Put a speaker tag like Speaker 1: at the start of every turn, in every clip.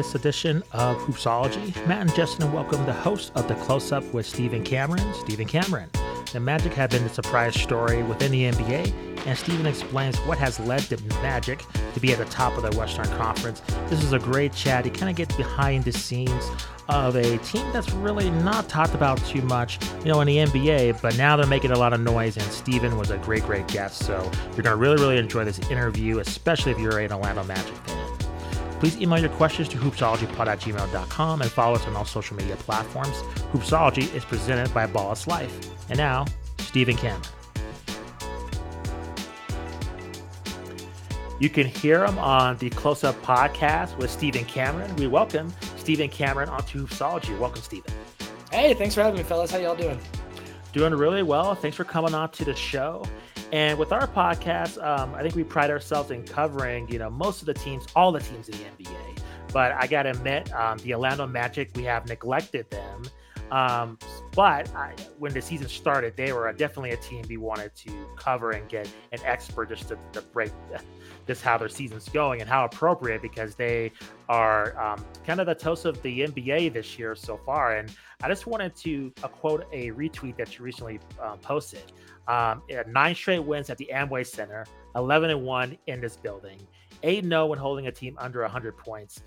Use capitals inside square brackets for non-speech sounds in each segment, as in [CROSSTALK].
Speaker 1: this edition of Hoopsology. Matt and Justin welcome the host of The Close Up with Stephen Cameron, Stephen Cameron. The Magic have been the surprise story within the NBA, and Stephen explains what has led the Magic to be at the top of the Western Conference. This is a great chat. He kind of gets behind the scenes of a team that's really not talked about too much, you know, in the NBA, but now they're making a lot of noise, and Stephen was a great, great guest. So you're going to really, really enjoy this interview, especially if you're an Orlando Magic fan. Please email your questions to hoopsologypod at gmail.com and follow us on all social media platforms. Hoopsology is presented by Ballislife. And now, Stephen Cameron. You can hear him on the Close Up podcast with Stephen Cameron. We welcome Stephen Cameron onto Hoopsology. Welcome, Stephen.
Speaker 2: Hey, thanks for having me, fellas. How y'all doing?
Speaker 1: Doing really well. Thanks for coming on to the show. And with our podcast, um, I think we pride ourselves in covering, you know, most of the teams, all the teams in the NBA. But I got to admit, um, the Orlando Magic, we have neglected them. Um, but I, when the season started, they were definitely a team we wanted to cover and get an expert just to, to break just how their season's going and how appropriate because they are um, kind of the toast of the NBA this year so far. And I just wanted to uh, quote a retweet that you recently uh, posted. Um, nine straight wins at the Amway Center, 11 and 1 in this building, 8 0 when holding a team under 100 points.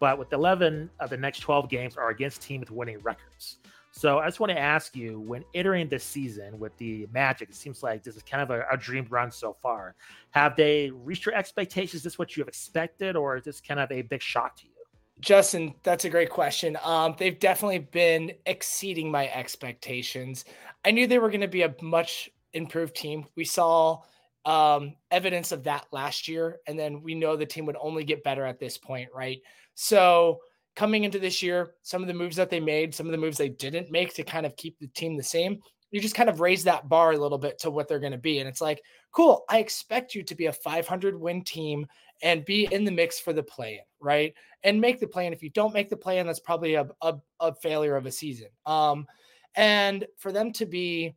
Speaker 1: But with 11 of the next 12 games are against teams with winning records. So I just want to ask you when entering this season with the Magic, it seems like this is kind of a, a dream run so far. Have they reached your expectations? Is this what you have expected, or is this kind of a big shock to you?
Speaker 2: Justin, that's a great question. Um, they've definitely been exceeding my expectations. I knew they were going to be a much improved team. We saw um, evidence of that last year, and then we know the team would only get better at this point, right? So coming into this year, some of the moves that they made, some of the moves they didn't make to kind of keep the team the same, you just kind of raise that bar a little bit to what they're going to be. And it's like, cool, I expect you to be a 500 win team and be in the mix for the play in, right? And make the play in. If you don't make the play in, that's probably a, a, a failure of a season. Um, and for them to be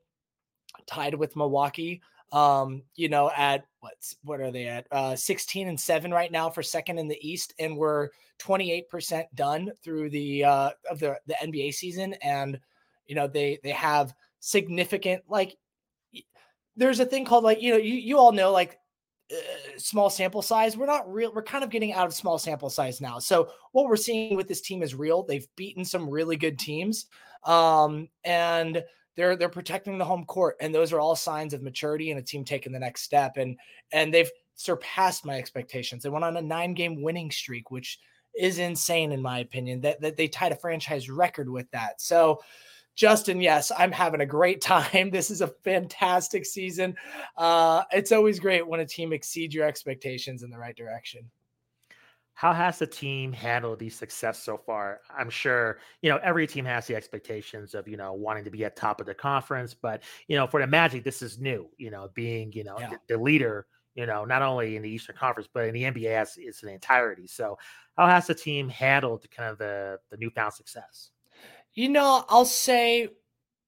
Speaker 2: tied with Milwaukee. Um, you know, at what's what are they at? Uh, 16 and 7 right now for second in the East, and we're 28% done through the uh of the, the NBA season. And you know, they they have significant like there's a thing called like, you know, you, you all know like uh, small sample size. We're not real. We're kind of getting out of small sample size now. So what we're seeing with this team is real. They've beaten some really good teams, um, and they're they're protecting the home court, and those are all signs of maturity and a team taking the next step. And and they've surpassed my expectations. They went on a nine game winning streak, which is insane in my opinion. That that they tied a franchise record with that. So. Justin, yes, I'm having a great time. [LAUGHS] This is a fantastic season. Uh, it's always great when a team exceeds your expectations in the right direction
Speaker 1: how has the team handled the success so far? I'm sure, you know, every team has the expectations of, you know, wanting to be at top of the conference, but, you know, for the Magic, this is new, you know, being, you know, yeah. the, the, leader, you know, not only in the Eastern Conference, but in the NBA as it's an entirety. So how has the team handled kind of the, the newfound success?
Speaker 2: You know, I'll say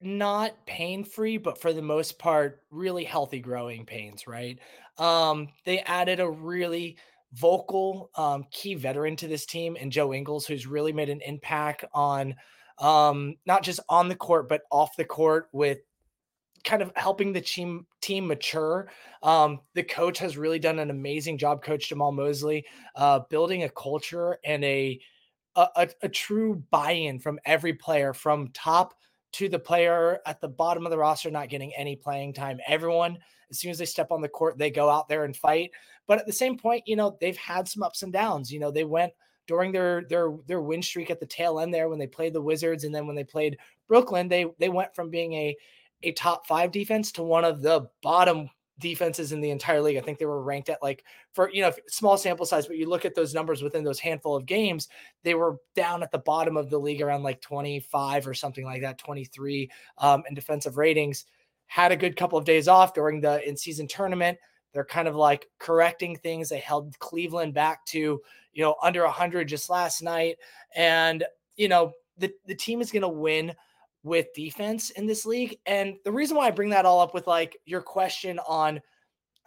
Speaker 2: not pain free, but for the most part, really healthy growing pains, right? Um, they added a really vocal um, key veteran to this team and Joe Ingles, who's really made an impact on um, not just on the court, but off the court with kind of helping the team team mature. Um, the coach has really done an amazing job, Coach Jamahl Mosley, uh, building a culture and a a, a, a true buy-in from every player, from top to the player at the bottom of the roster not getting any playing time. Everyone, as soon as they step on the court, they go out there and fight. But at the same point, you know, they've had some ups and downs. You know, they went during their their their win streak at the tail end there when they played the Wizards and then when they played Brooklyn, they they went from being a a top 5 defense to one of the bottom defenses in the entire league. I think they were ranked at like for you know small sample size, but you look at those numbers within those handful of games, they were down at the bottom of the league around like 25 or something like that, 23 um, in defensive ratings. Had a good couple of days off during the in season tournament. They're kind of like correcting things. They held Cleveland back to you know under 100 just last night, and you know the the team is going to win with defense in this league. And the reason why I bring that all up with like your question on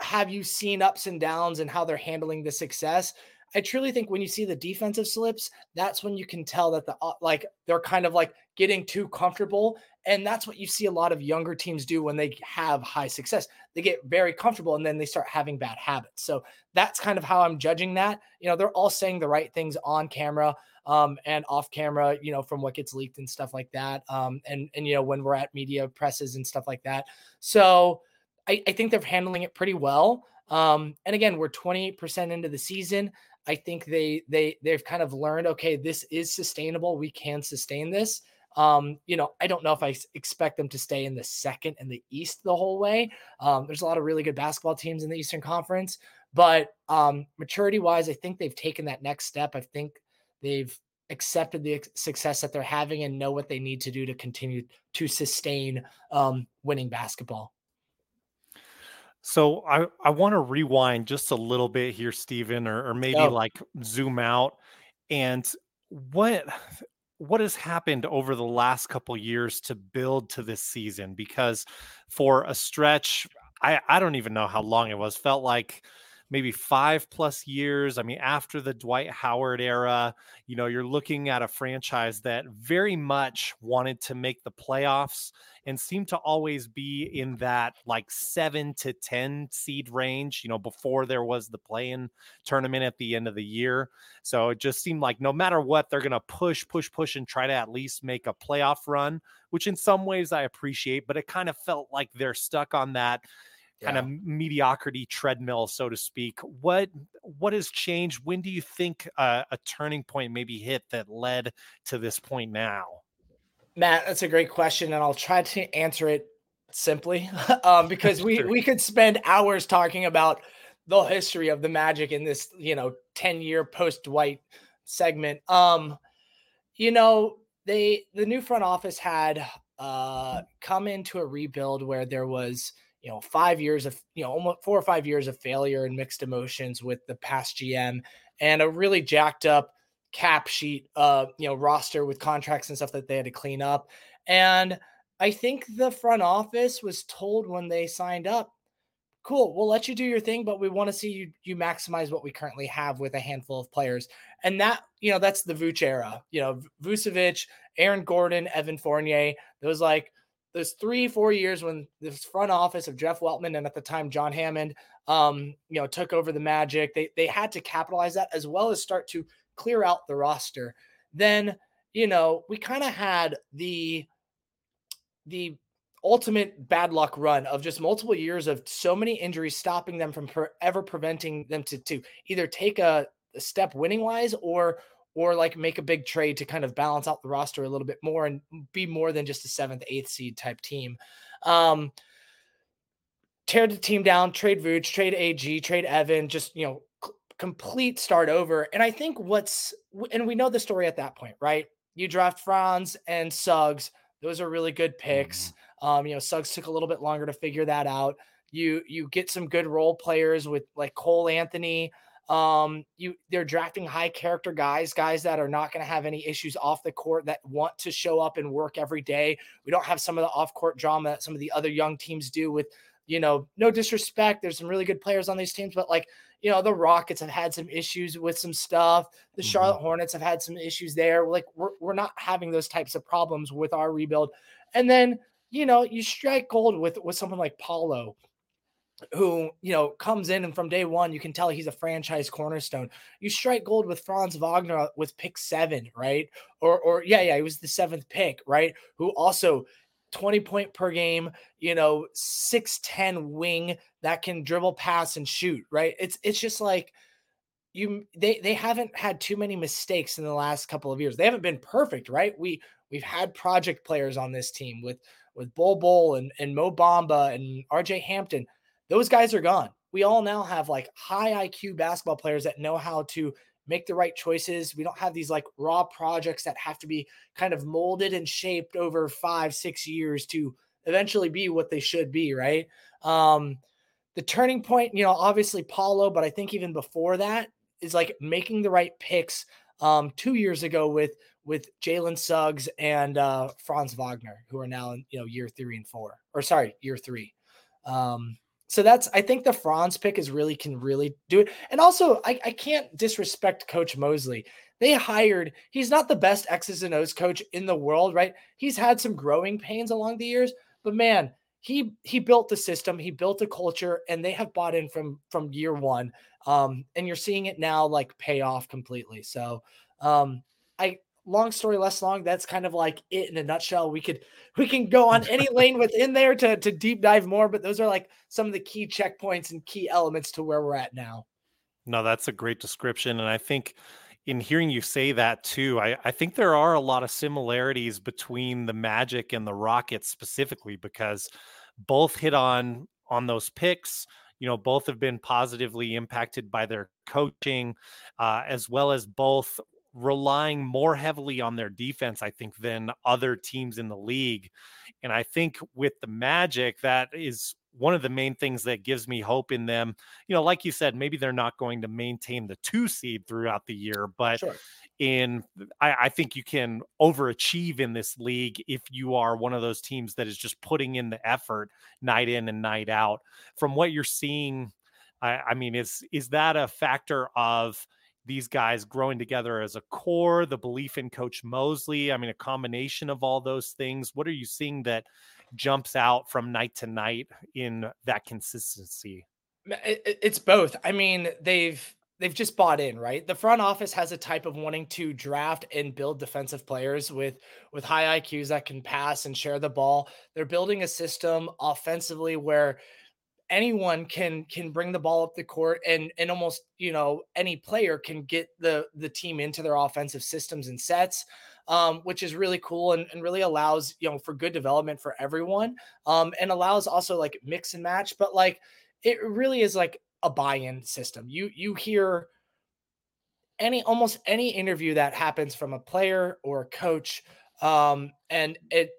Speaker 2: have you seen ups and downs and how they're handling the success? I truly think when you see the defensive slips, that's when you can tell that the uh, like they're kind of like getting too comfortable, and that's what you see a lot of younger teams do when they have high success. They get very comfortable and then they start having bad habits. So that's kind of how I'm judging that. You know, they're all saying the right things on camera um, and off camera, you know, from what gets leaked and stuff like that. Um, and and you know, when we're at media presses and stuff like that. So I, I think they're handling it pretty well. Um, and again, we're 28% into the season. I think they they they've kind of learned, okay, this is sustainable. We can sustain this. Um, you know, I don't know if I expect them to stay in the second and the East the whole way. Um, there's a lot of really good basketball teams in the Eastern Conference, but um, maturity wise, I think they've taken that next step. I think they've accepted the success that they're having and know what they need to do to continue to sustain um, winning basketball.
Speaker 3: So I, I want to rewind just a little bit here, Stephen, or, or maybe oh. like zoom out and what what has happened over the last couple years to build to this season? Because for a stretch I, I don't even know how long it was. Felt like maybe five plus years. I mean, after the Dwight Howard era, you know, you're looking at a franchise that very much wanted to make the playoffs and seemed to always be in that like seven to 10 seed range, you know, before there was the play in tournament at the end of the year. So it just seemed like no matter what, they're going to push, push, push, and try to at least make a playoff run, which in some ways I appreciate, but it kind of felt like they're stuck on that kind of mediocrity treadmill, so to speak. What what has changed? When do you think uh, a turning point maybe hit that led to this point now?
Speaker 2: Matt, that's a great question, and I'll try to answer it simply [LAUGHS] um, because we [LAUGHS] we could spend hours talking about the history of the Magic in this you know ten year post Dwight segment. Um, you know they the new front office had uh come into a rebuild where there was you know, five years of, you know, almost four or five years of failure and mixed emotions with the past GM and a really jacked up cap sheet, uh, you know, roster with contracts and stuff that they had to clean up. And I think the front office was told when they signed up, cool, we'll let you do your thing, but we want to see you you maximize what we currently have with a handful of players. And that, you know, that's the Vooch era. You know, Vucevic, Aaron Gordon, Evan Fournier, those like those three, four years when this front office of Jeff Weltman and at the time John Hammond, um, you know, took over the Magic, they they had to capitalize that as well as start to clear out the roster. Then, you know, we kind of had the the ultimate bad luck run of just multiple years of so many injuries stopping them from ever preventing them to to either take a, a step winning wise or or like make a big trade to kind of balance out the roster a little bit more and be more than just a seventh, eighth seed type team. Um, tear the team down, trade Vooch, trade AG, trade Evan, just, you know, c- complete start over. And I think what's, and we know the story at that point, right? You draft Franz and Suggs. Those are really good picks. Mm-hmm. Um, you know, Suggs took a little bit longer to figure that out. You you get some good role players with like Cole Anthony, um, you they're drafting high character guys, guys that are not going to have any issues off the court that want to show up and work every day. We don't have some of the off court drama that some of the other young teams do with, you know, no disrespect. There's some really good players on these teams, but like, you know, the Rockets have had some issues with some stuff. The mm-hmm. Charlotte Hornets have had some issues there. Like, we're, we're not having those types of problems with our rebuild. And then, you know, you strike gold with with someone like Paolo who you know comes in and from day one you can tell he's a franchise cornerstone. You strike gold with Franz Wagner with pick seven, right? Or or yeah, yeah, he was the seventh pick, right? Who also 20 point per game, you know, 6'10 wing that can dribble, pass, and shoot, right? It's it's just like you they they haven't had too many mistakes in the last couple of years. They haven't been perfect, right? We we've had project players on this team with with Bol Bol and, and Mo Bamba and RJ Hampton those guys are gone. We all now have like high IQ basketball players that know how to make the right choices. We don't have these like raw projects that have to be kind of molded and shaped over five, six years to eventually be what they should be, right? Um, the turning point, you know, obviously Paolo, but I think even before that is like making the right picks um, two years ago with with Jalen Suggs and uh, Franz Wagner, who are now in you know year three and four, or sorry, year three. Um, so that's I think the Franz pick is really can really do it. And also I, I can't disrespect Coach Mosley. They hired, he's not the best X's and O's coach in the world, right? He's had some growing pains along the years, but man, he he built the system, he built the culture, and they have bought in from from year one. Um, and you're seeing it now like pay off completely. So um I long story less long that's kind of like it in a nutshell. We could we can go on any [LAUGHS] lane within there to to deep dive more but those are like some of the key checkpoints and key elements to where we're at now.
Speaker 3: No that's a great description and i think in hearing you say that too i i think there are a lot of similarities between the magic and the rockets specifically because both hit on on those picks. You know both have been positively impacted by their coaching uh, as well as both relying more heavily on their defense, I think, than other teams in the league. And I think with the Magic, that is one of the main things that gives me hope in them. You know, like you said, maybe they're not going to maintain the two seed throughout the year, but sure. in I, I, think you can overachieve in this league if you are one of those teams that is just putting in the effort night in and night out. From what you're seeing, I, I mean, is is that a factor of these guys growing together as a core, the belief in Coach Mosley. I mean, a combination of all those things. What are you seeing that jumps out from night to night in that consistency?
Speaker 2: It's both. I mean, they've they've just bought in, right? The front office has a type of wanting to draft and build defensive players with with high IQs that can pass and share the ball. They're building a system offensively where anyone can can bring the ball up the court and and almost you know any player can get the the team into their offensive systems and sets um, which is really cool and, and really allows you know for good development for everyone um, and allows also like mix and match but like it really is like a buy-in system. You you hear any almost any interview that happens from a player or a coach um, and it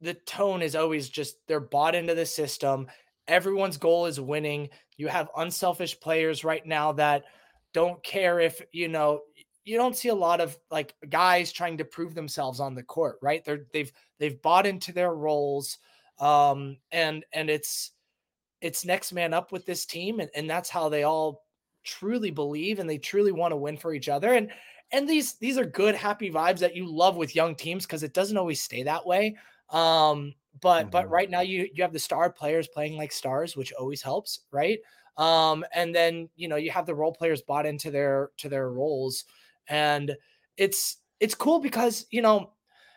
Speaker 2: the tone is always just they're bought into the system Everyone's goal is winning. You have unselfish players right now that don't care if, you know, you don't see a lot of like guys trying to prove themselves on the court, right? They're they've they've bought into their roles. Um and and it's it's next man up with this team and, and that's how they all truly believe and they truly want to win for each other and and these these are good happy vibes that you love with young teams because it doesn't always stay that way um but mm-hmm. but right now you you have the star players playing like stars, which always helps, right? Um, and then you know you have the role players bought into their to their roles, and it's it's cool because you know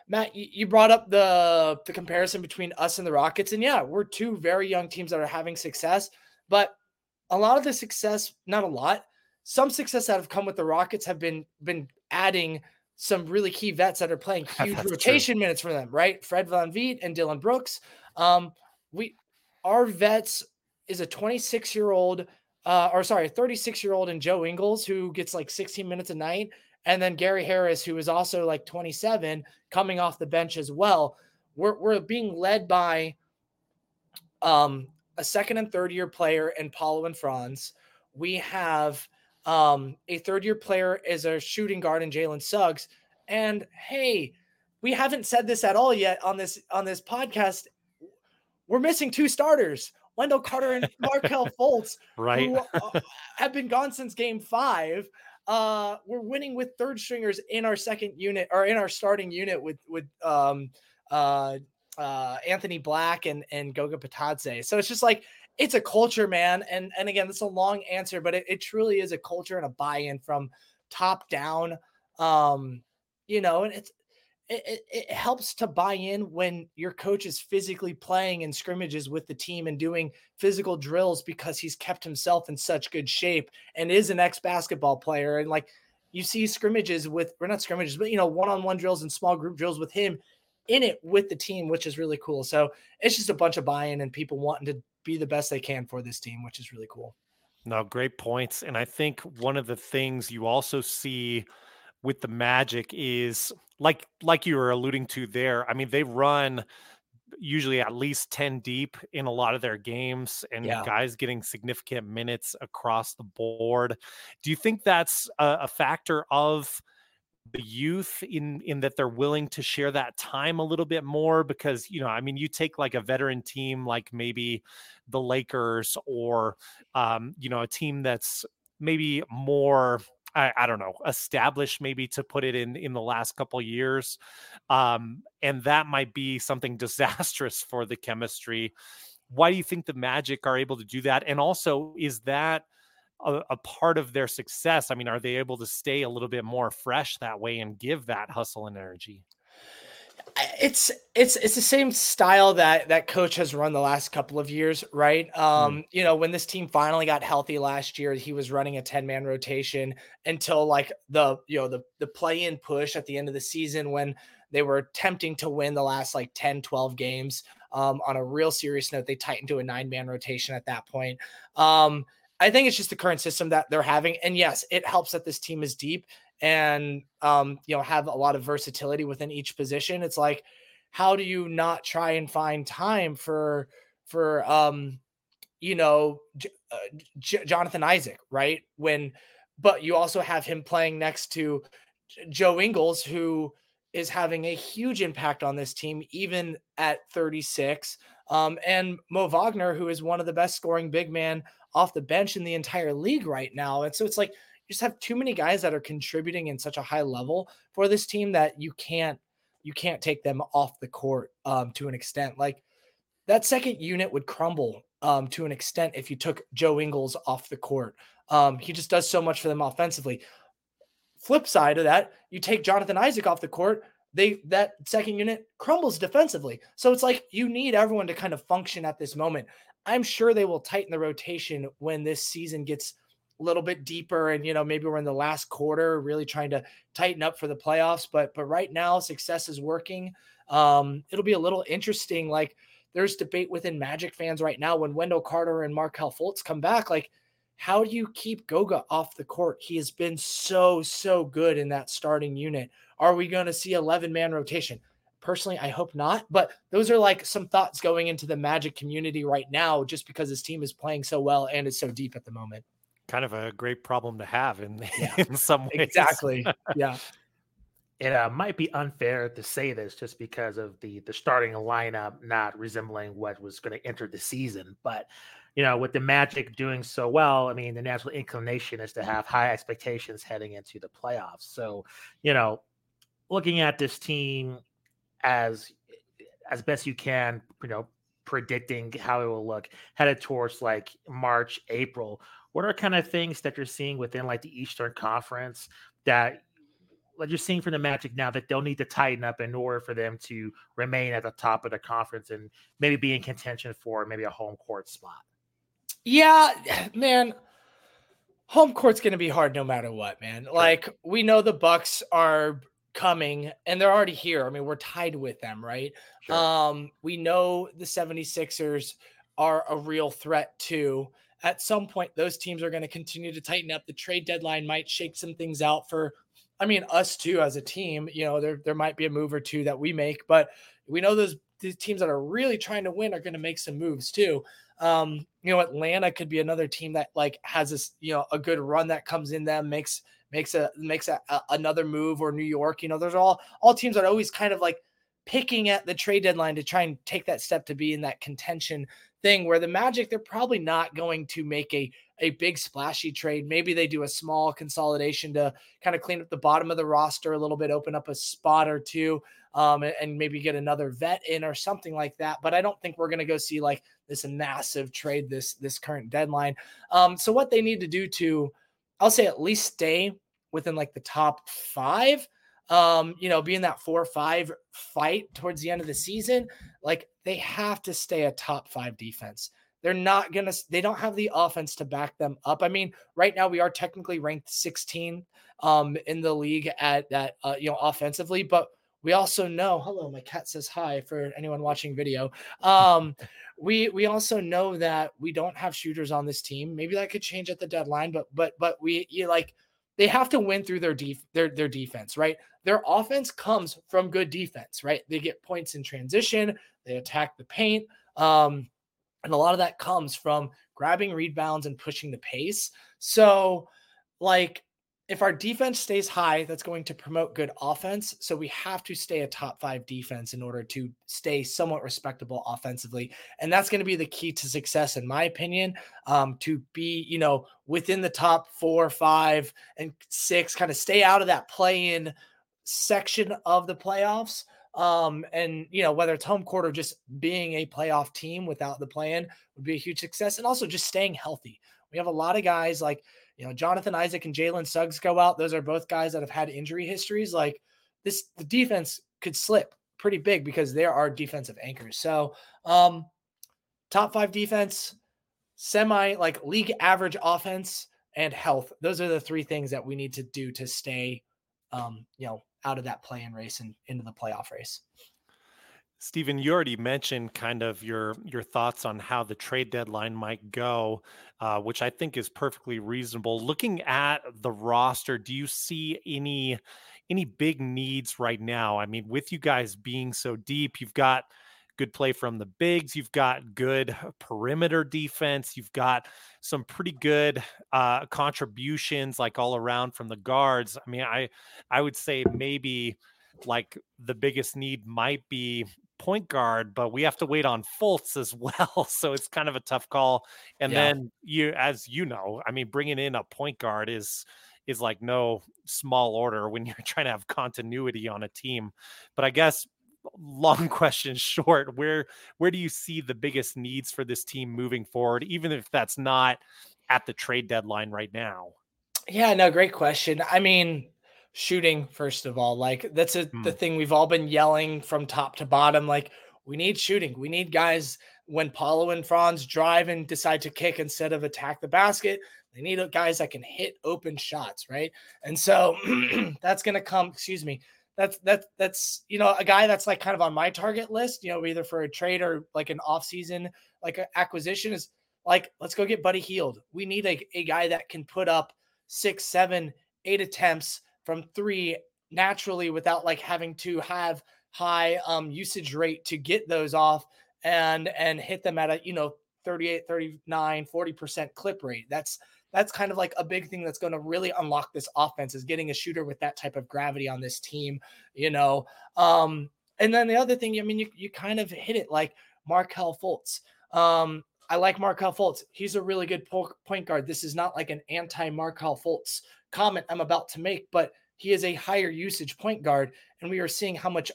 Speaker 2: Matt, you brought up the the comparison between us and the Rockets, and yeah, we're two very young teams that are having success, but a lot of the success, not a lot, some success that have come with the Rockets have been been adding some really key vets that are playing [LAUGHS] huge rotation true. minutes for them, right? Fred VanVleet and Dillon Brooks. Um, we our vets is a 26 year old, uh, or sorry, 36 year old and Joe Ingles who gets like 16 minutes a night, and then Gary Harris who is also like 27 coming off the bench as well. We're we're being led by um a second and third year player in Paolo and Franz. We have um, a third year player is a shooting guard in Jalen Suggs. And hey, we haven't said this at all yet on this on this podcast. We're missing two starters, Wendell Carter and [LAUGHS] Markelle Fultz,
Speaker 3: right? Who,
Speaker 2: uh, have been gone since game five. Uh, we're winning with third stringers in our second unit or in our starting unit with with um, uh, uh, Anthony Black and and Goga Bitadze. So it's just like it's a culture, man. And and again, it's a long answer, but it, it truly is a culture and a buy-in from top down. Um, you know, and it's it, it, helps to buy in when your coach is physically playing in scrimmages with the team and doing physical drills because he's kept himself in such good shape and is an ex basketball player. And like you see scrimmages with, we're not scrimmages, but you know, one on one drills and small group drills with him in it with the team, which is really cool. So it's just a bunch of buy in and people wanting to be the best they can for this team, which is really cool.
Speaker 3: No, great points. And I think one of the things you also see with the Magic is like like you were alluding to there. I mean, they run usually at least 10 deep in a lot of their games and yeah. guys getting significant minutes across the board. Do you think that's a, a factor of the youth in in that they're willing to share that time a little bit more because you know i mean you take like a veteran team like maybe the lakers or um you know a team that's maybe more I, I, don't know established maybe to put it in in the last couple years um and that might be something [LAUGHS] disastrous for the chemistry. Why do you think the magic are able to do that? And also is that a, a, part of their success? I mean, are they able to stay a little bit more fresh that way and give that hustle and energy?
Speaker 2: It's it's it's the same style that that coach has run the last couple of years, right? Hmm. Um, mm. you know, when this team finally got healthy last year, he was running a 10-man rotation until like the you know the the play-in push at the end of the season when they were attempting to win the last like 10, 12 games. Um, on a real serious note, they tightened to a nine-man rotation at that point. Um, I think it's just the current system that they're having. And yes, it helps that this team is deep and um, you know, have a lot of versatility within each position. It's like, how do you not try and find time for for um, you know, J- uh, J- Jonathan Isaac, right? When but you also have him playing next to Joe Ingles, who is having a huge impact on this team, even at 36. Um, and Mo Wagner, who is one of the best scoring big man off the bench in the entire league right now. And so it's like you just have too many guys that are contributing in such a high level for this team that you can't you can't take them off the court um, to an extent. Like that second unit would crumble um, to an extent if you took Joe Ingles off the court. Um, he just does so much for them offensively. Flip side of that, you take Jonathan Isaac off the court, they that second unit crumbles defensively. So it's like you need everyone to kind of function at this moment. I'm sure they will tighten the rotation when this season gets a little bit deeper and you know maybe we're in the last quarter really trying to tighten up for the playoffs. But but right now success is working. Um it'll be a little interesting. Like there's debate within magic fans right now when wendell carter and markelle fultz come back like how do you keep goga off the court? He has been so so good in that starting unit. Are we going to see 11 man rotation Personally, I hope not. But those are like some thoughts going into the Magic community right now, just because this team is playing so well and is so deep at the moment.
Speaker 3: Kind of a great problem to have in [LAUGHS] yeah. in some ways.
Speaker 2: Exactly. Yeah. [LAUGHS]
Speaker 1: it uh, might be unfair to say this just because of the the starting lineup not resembling what was going to enter the season, but you know, with the Magic doing so well, I mean, the natural inclination is to have high expectations heading into the playoffs. So, you know, looking at this team as as best you can, you know, predicting how it will look headed towards like March, April. What are kind of things that you're seeing within like the Eastern Conference that like you're seeing from the Magic now that they'll need to tighten up in order for them to remain at the top of the conference and maybe be in contention for maybe a home court spot?
Speaker 2: Yeah, [SIGHS] man. Home court's going to be hard no matter what, man. Like we know the Bucks are coming and they're already here. I mean, we're tied with them, right? Sure. Um, we know the 76ers are a real threat too. At some point, those teams are going to continue to tighten up. The trade deadline might shake some things out for, I mean, us too as a team. You know, there there might be a move or two that we make, but we know those the teams that are really trying to win are going to make some moves too. Um, you know, Atlanta could be another team that like has this, you know, a good run that comes in them, makes makes a makes a, a, another move or New York. You know, there's all all teams are always kind of like picking at the trade deadline to try and take that step to be in that contention thing where the Magic they're probably not going to make a a big splashy trade. Maybe they do a small consolidation to kind of clean up the bottom of the roster a little bit, open up a spot or two, um, and, and maybe get another vet in or something like that. But I don't think we're going to go see like this massive trade this this current deadline. Um, so what they need to do to I'll say at least stay within like the top five. Um, you know, being that four or five fight towards the end of the season, like they have to stay a top five defense. They're not gonna, they don't have the offense to back them up. I mean, right now we are technically ranked 16 um in the league at that uh, you know offensively, but we also know hello my cat says hi for anyone watching video. Um [LAUGHS] we we also know that we don't have shooters on this team. Maybe that could change at the deadline but but but we you like they have to win through their def- their their defense right? Their offense comes from good defense right? They get points in transition they attack the paint um and a lot of that comes from grabbing rebounds and pushing the pace. So like if our defense stays high, that's going to promote good offense. So we have to stay a top five defense in order to stay somewhat respectable offensively. And that's going to be the key to success, in my opinion, um, to be, you know, within the top four, five, and six, kind of stay out of that play in section of the playoffs. Um, and you know, whether it's home court or just being a playoff team without the plan would be a huge success. And also just staying healthy. We have a lot of guys like you know, Jonathan Isaac and Jalen Suggs go out. Those are both guys that have had injury histories. Like this, the defense could slip pretty big because there are defensive anchors. So, um, top five defense, semi like league average offense, and health. Those are the three things that we need to do to stay, um, you know, out of that play in race and into the playoff race.
Speaker 3: Stephen, you already mentioned kind of your your thoughts on how the trade deadline might go, uh, which I think is perfectly reasonable. Looking at the roster, do you see any any big needs right now? I mean, with you guys being so deep, you've got good play from the bigs, you've got good perimeter defense, you've got some pretty good uh, contributions like all around from the guards. I mean, I I would say maybe like the biggest need might be point guard, but we have to wait on Fultz as [LAUGHS] well. So it's kind of a tough call. And yeah. then you, as you know, I mean, bringing in a point guard is is like no small order when [LAUGHS] you're trying to have continuity on a team. But I guess long [LAUGHS] question short, where where do you see the biggest needs for this team moving forward, even if that's not at the trade deadline right now?
Speaker 2: Yeah, no, great question. I mean, shooting first of all like that's a, mm. the thing we've all been yelling from top to bottom like we need shooting. We need guys when Paolo and Franz drive and decide to kick instead of attack the basket they need guys that can hit open shots right? And so [CLEARS THROAT] that's going to come excuse me that's that's that's you know a guy that's like kind of on my target list you know either for a trade or like an off season like an acquisition is like let's go get buddy Hield we need a, a guy that can put up six seven eight attempts from three naturally without like having to have high um usage rate to get those off and and hit them at a you know 38 39 40% clip rate that's that's kind of like a big thing that's going to really unlock this offense is getting a shooter with that type of gravity on this team you know um and then the other thing i mean you, you kind of hit it like markelle fultz um I like Markelle Fultz. He's a really good point guard. This is not like an anti Markelle Fultz comment I'm about to make, but he is a higher usage point guard. And we are seeing how much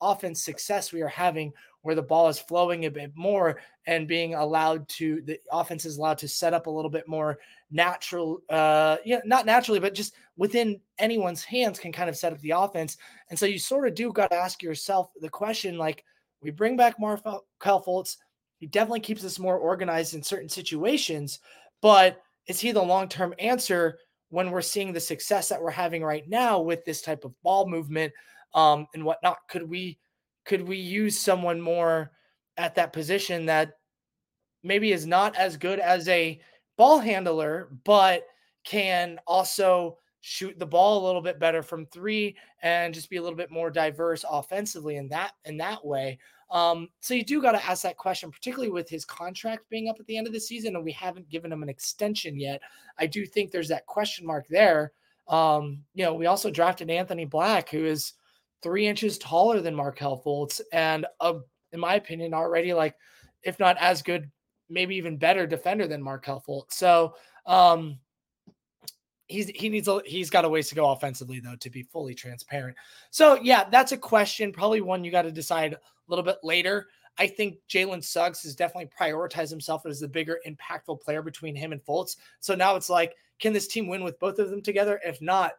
Speaker 2: offense success we are having where the ball is flowing a bit more and being allowed to, the offense is allowed to set up a little bit more natural, uh, yeah, not naturally, but just within anyone's hands can kind of set up the offense. And so you sort of do got to ask yourself the question like, we bring back Markelle Fultz. He definitely keeps us more organized in certain situations, but is he the long term answer when we're seeing the success that we're having right now with this type of ball movement um, and whatnot? Could we could we use someone more at that position that maybe is not as good as a ball handler, but can also shoot the ball a little bit better from three and just be a little bit more diverse offensively in that in that way. Um, so you do got to ask that question, particularly with his contract being up at the end of the season, and we haven't given him an extension yet. I do think there's that question mark there. Um, you know, we also drafted Anthony Black, who is three inches taller than Markelle Fultz, and uh, in my opinion, already like, if not as good, maybe even better defender than Markelle Fultz. So um, he's he needs a he's got a ways to go offensively though to be fully transparent. So yeah, that's a question, probably one you got to decide a little bit later. I think Jalen Suggs has definitely prioritized himself as the bigger, impactful player between him and Fultz. So now it's like, can this team win with both of them together? If not,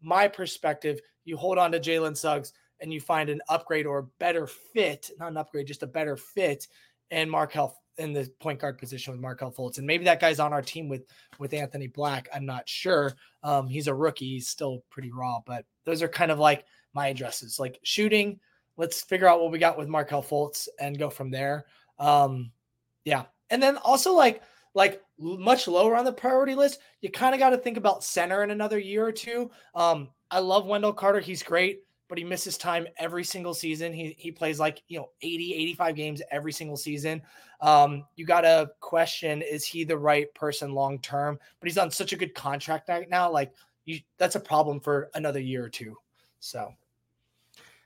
Speaker 2: my perspective, you hold on to Jalen Suggs and you find an upgrade or better fit, not an upgrade, just a better fit and Markelle in the point guard position with Markelle Fultz. And maybe that guy's on our team with with Anthony Black. I'm not sure. Um, he's a rookie, he's still pretty raw, but those are kind of like my addresses. Like shooting, let's figure out what we got with Markelle Fultz and go from there. Um, yeah. And then also like like much lower on the priority list, you kind of got to think about center in another year or two. Um, I love Wendell Carter. He's great, but he misses time every single season. He he plays like, you know, 80, 85 games every single season. Um, you got to question is he the right person long term? But he's on such a good contract right now. Like you that's a problem for another year or two. So,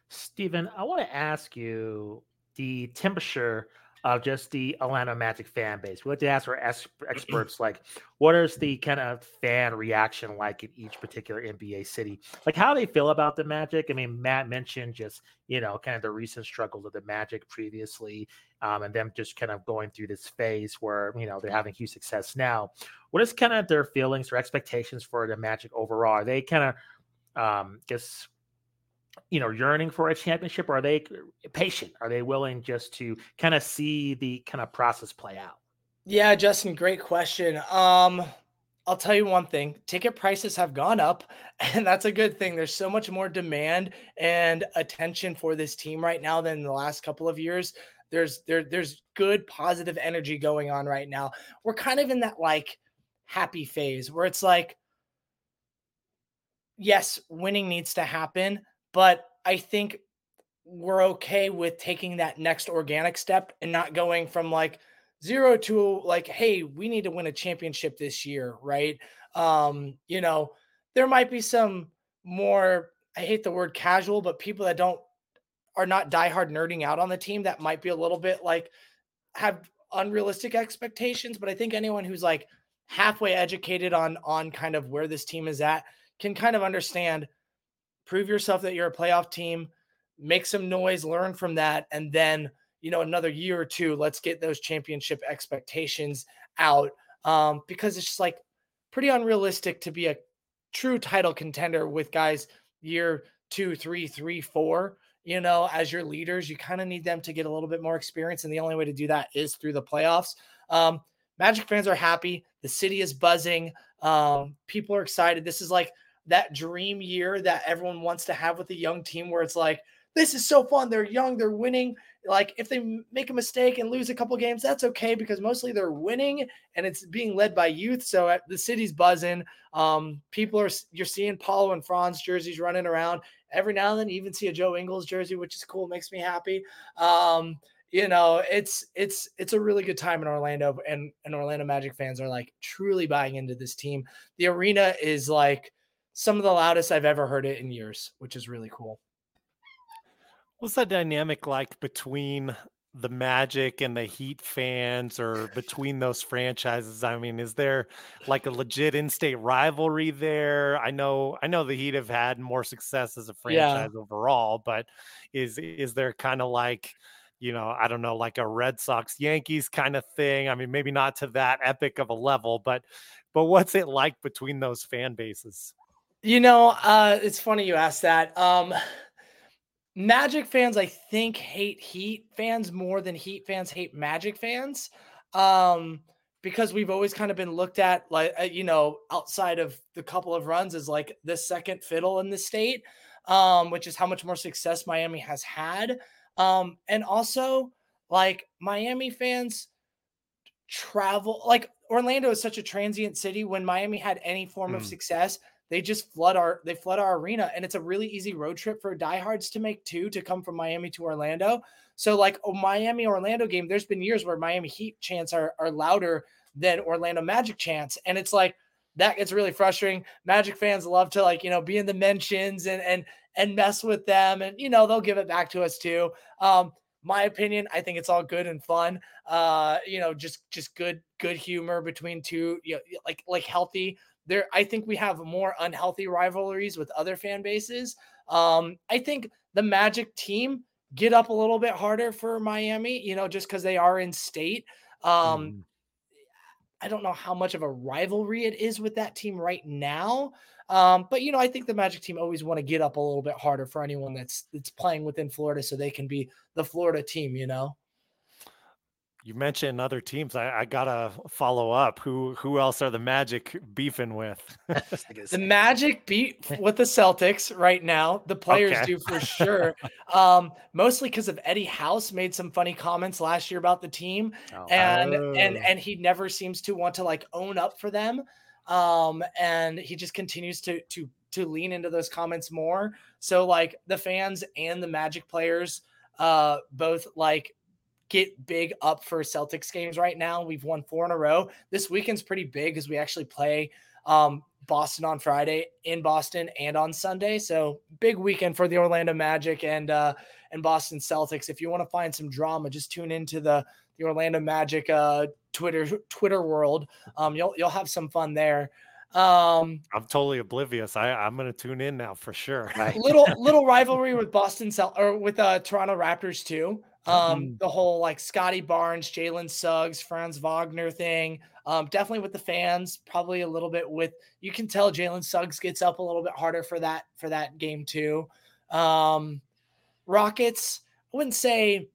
Speaker 1: Stephen, I want to ask you the temperature of just the Atlanta Magic fan base. We like to ask our [CLEARS THROAT] experts, like, what is the kind of fan reaction like in each particular NBA city? Like, how they feel about the Magic. I mean, Matt mentioned just, you know, kind of the recent struggles of the Magic previously, um, and them just kind of going through this phase where, you know, they're having huge success now. What is kind of their feelings or expectations for the Magic overall? Are they kind of, um, just you know yearning for a championship or are they patient? Are they willing just to kind of see the kind of process play out?
Speaker 2: Yeah justin great question. Um i'll tell you one thing ticket prices have gone up [LAUGHS] and that's a good thing. There's so much more demand and attention for this team right now than the last couple of years. There's there there's good positive energy going on right now. We're kind of in that like happy phase where it's like yes winning needs to happen but I think we're okay with taking that next organic step and not going from like zero to like, hey, we need to win a championship this year, right? Um, you know, there might be some more, I hate the word casual, but people that don't are not diehard nerding out on the team that might be a little bit like have unrealistic expectations. But I think anyone who's like halfway educated on on kind of where this team is at can kind of understand prove yourself that you're a playoff team, make some noise, learn from that, and then you know another year or two, let's get those championship expectations out um, because it's just like pretty unrealistic to be a true title contender with guys year two, three, three, four. You know, as your leaders, you kind of need them to get a little bit more experience, and the only way to do that is through the playoffs. Um, Magic fans are happy. The city is buzzing. Um, people are excited. This is like that dream year that everyone wants to have with a young team where it's like, this is so fun. They're young, they're winning. Like if they make a mistake and lose a couple games, that's okay because mostly they're winning and it's being led by youth. So the city's buzzing. Um, people are you're seeing Paolo and Franz jerseys running around every now and then. You even see a Joe Ingles jersey, which is cool, makes me happy. Um, you know, it's it's it's a really good time in Orlando, and and Orlando Magic fans are like truly buying into this team. The arena is like some of the loudest I've ever heard it in years, which is really cool.
Speaker 3: What's that dynamic like between the Magic and the Heat fans or between those franchises? I mean, is there like a legit in-state rivalry there? I know I know the Heat have had more success as a franchise yeah. overall, but is is there kind of like you know, I don't know, like a Red Sox Yankees kind of thing. I mean, maybe not to that epic of a level, but but what's it like between those fan bases?
Speaker 2: You know, uh, it's funny you asked that. Um, Magic fans, I think, hate Heat fans more than Heat fans hate Magic fans. Um, because we've always kind of been looked at like uh, you know outside of the couple of runs as like the second fiddle in the state um, which is how much more success miami has had um, and also like miami fans travel like orlando is such a transient city when miami had any form mm. of success they just flood our they flood our arena. And it's a really easy road trip for diehards to make too to come from miami to orlando. So like a miami orlando game there's been years where miami heat chants are, are louder than orlando magic chants. And it's like that gets really frustrating. Magic fans love to like you know be in the mentions and and and mess with them. And you know they'll give it back to us too. Um my opinion i think it's all good and fun. Uh you know just just good good humor between two you know, like like healthy there I think we have more unhealthy rivalries with other fan bases. Um, I think the Magic team get up a little bit harder for Miami, you know, just because they are in state. Um, mm. I don't know how much of a rivalry it is with that team right now. Um, but you know, I think the Magic team always want to get up a little bit harder for anyone that's that's playing within Florida so they can be the Florida team, you know
Speaker 3: you mentioned other teams. I, I, gotta follow up. Who who else are the Magic beefing with? [LAUGHS] [LAUGHS]
Speaker 2: the Magic beat [LAUGHS] with the Celtics right now. The players okay. do for sure. um, mostly because of Eddie House made some funny comments last year about the team, oh. and oh. and and he never seems to want to like own up for them. Um, and he just continues to to to lean into those comments more. So like the fans and the Magic players uh both like get big up for Celtics games right now. We've won four in a row. This weekend's pretty big because we actually play Um, Boston on Friday, in Boston, and on Sunday. So big weekend for the Orlando Magic and uh, and Boston Celtics. If you want to find some drama, just tune into the the Orlando Magic uh, Twitter Twitter world. Um, you'll you'll have some fun there. Um,
Speaker 3: I'm totally oblivious. I I'm gonna tune in now for sure.
Speaker 2: little [LAUGHS] little rivalry with Boston Cel- or with uh, Toronto Raptors too. Um, mm-hmm. the whole like Scottie Barnes, Jalen Suggs, Franz Wagner thing. Um, definitely with the fans, probably a little bit with you can tell Jalen Suggs gets up a little bit harder for that for that game too. Um, Rockets, I wouldn't say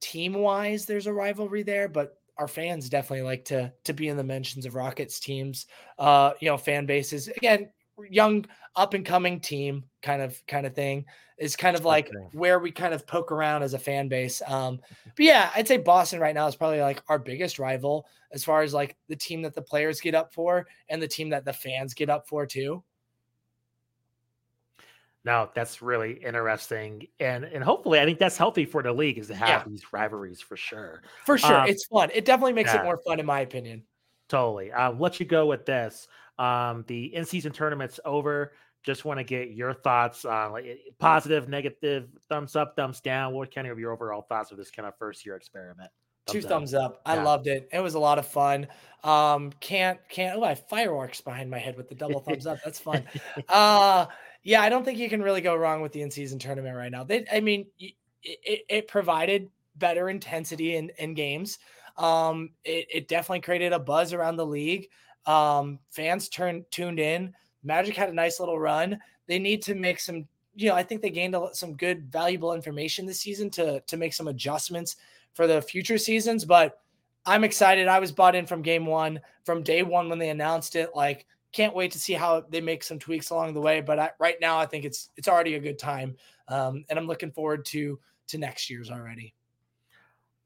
Speaker 2: team wise there's a rivalry there, but our fans definitely like to to be in the mentions of Rockets teams. Uh, you know, fan bases again, young up and coming team kind of kind of thing is kind of like where we kind of poke around as a fan base. Um, but yeah, I'd say Boston right now is probably like our biggest rival as far as like the team that the players get up for and the team that the fans get up for too.
Speaker 1: No, that's really interesting, and and hopefully, I think that's healthy for the league is to have yeah. these rivalries for sure.
Speaker 2: For sure, um, it's fun. It definitely makes yeah. it more fun, in my opinion.
Speaker 1: Totally. I'll let you go with this. Um, the in-season tournament's over. Just want to get your thoughts on like eh, positive, negative, thumbs up, thumbs down. What kind of your overall thoughts of this kind of first year experiment?
Speaker 2: Thumbs Two up. thumbs up. I yeah. loved it. It was a lot of fun. Um, can't can't. Oh, I have fireworks behind my head with the double thumbs up. That's fun. [LAUGHS] Uh, yeah, I don't think you can really go wrong with the in-season tournament right now. They, I mean, it, it provided better intensity in in games. Um, it, it definitely created a buzz around the league. Um, fans turned tuned in. Magic had a nice little run. They need to make some, you know, I think they gained a, some good, valuable information this season to to make some adjustments for the future seasons. But I'm excited. I was bought in from game one, from day one when they announced it. Like, can't wait to see how they make some tweaks along the way. But I, right now, I think it's it's already a good time, um, and I'm looking forward to to next year's already.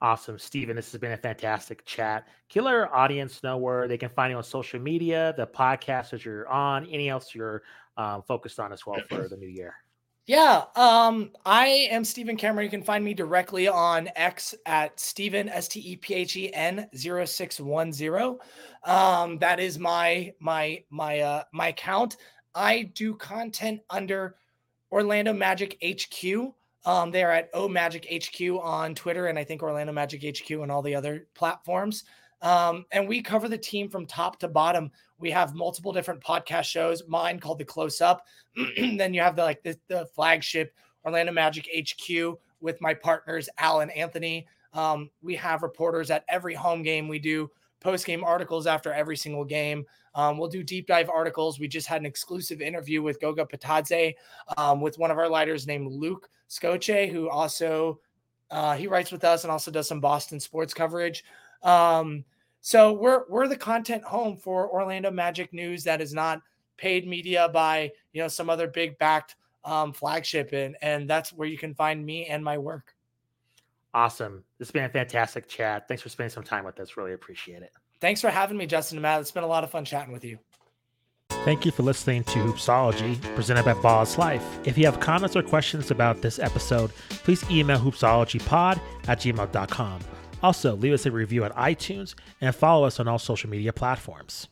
Speaker 1: Awesome, Stephen. This has been a fantastic chat. Killer audience know where they can find you on social media, the podcast that you're on, any else you're um, focused on as well for the new year.
Speaker 2: Yeah, um, I am Stephen Cameron. You can find me directly on X at Stephen S T E P H E N 0610. Um, that is my my my uh my account. I do content under Orlando Magic HQ. Um, they are at O Magic HQ on Twitter, and I think Orlando Magic HQ and all the other platforms. Um, and we cover the team from top to bottom. We have multiple different podcast shows. Mine called the Close Up. [CLEARS THROAT] then you have the like the, the, flagship Orlando Magic HQ with my partners Alan Anthony. Um, we have reporters at every home game. We do post game articles after every single game. Um, we'll do deep dive articles. We just had an exclusive interview with Goga Bitadze um, with one of our lighters named Luke Scoche, who also uh, he writes with us and also does some Boston sports coverage. Um, so we're we're the content home for Orlando Magic news that is not paid media by you know some other big backed um, flagship, and and that's where you can find me and my work.
Speaker 1: Awesome. This has been a fantastic chat. Thanks for spending some time with us. Really appreciate it.
Speaker 2: Thanks for having me, Justin and Matt. It's been a lot of fun chatting with you.
Speaker 1: Thank you for listening to Hoopsology, presented by Ballislife. If you have comments or questions about this episode, please email hoopsologypod at gmail.com. Also, leave us a review on iTunes and follow us on all social media platforms.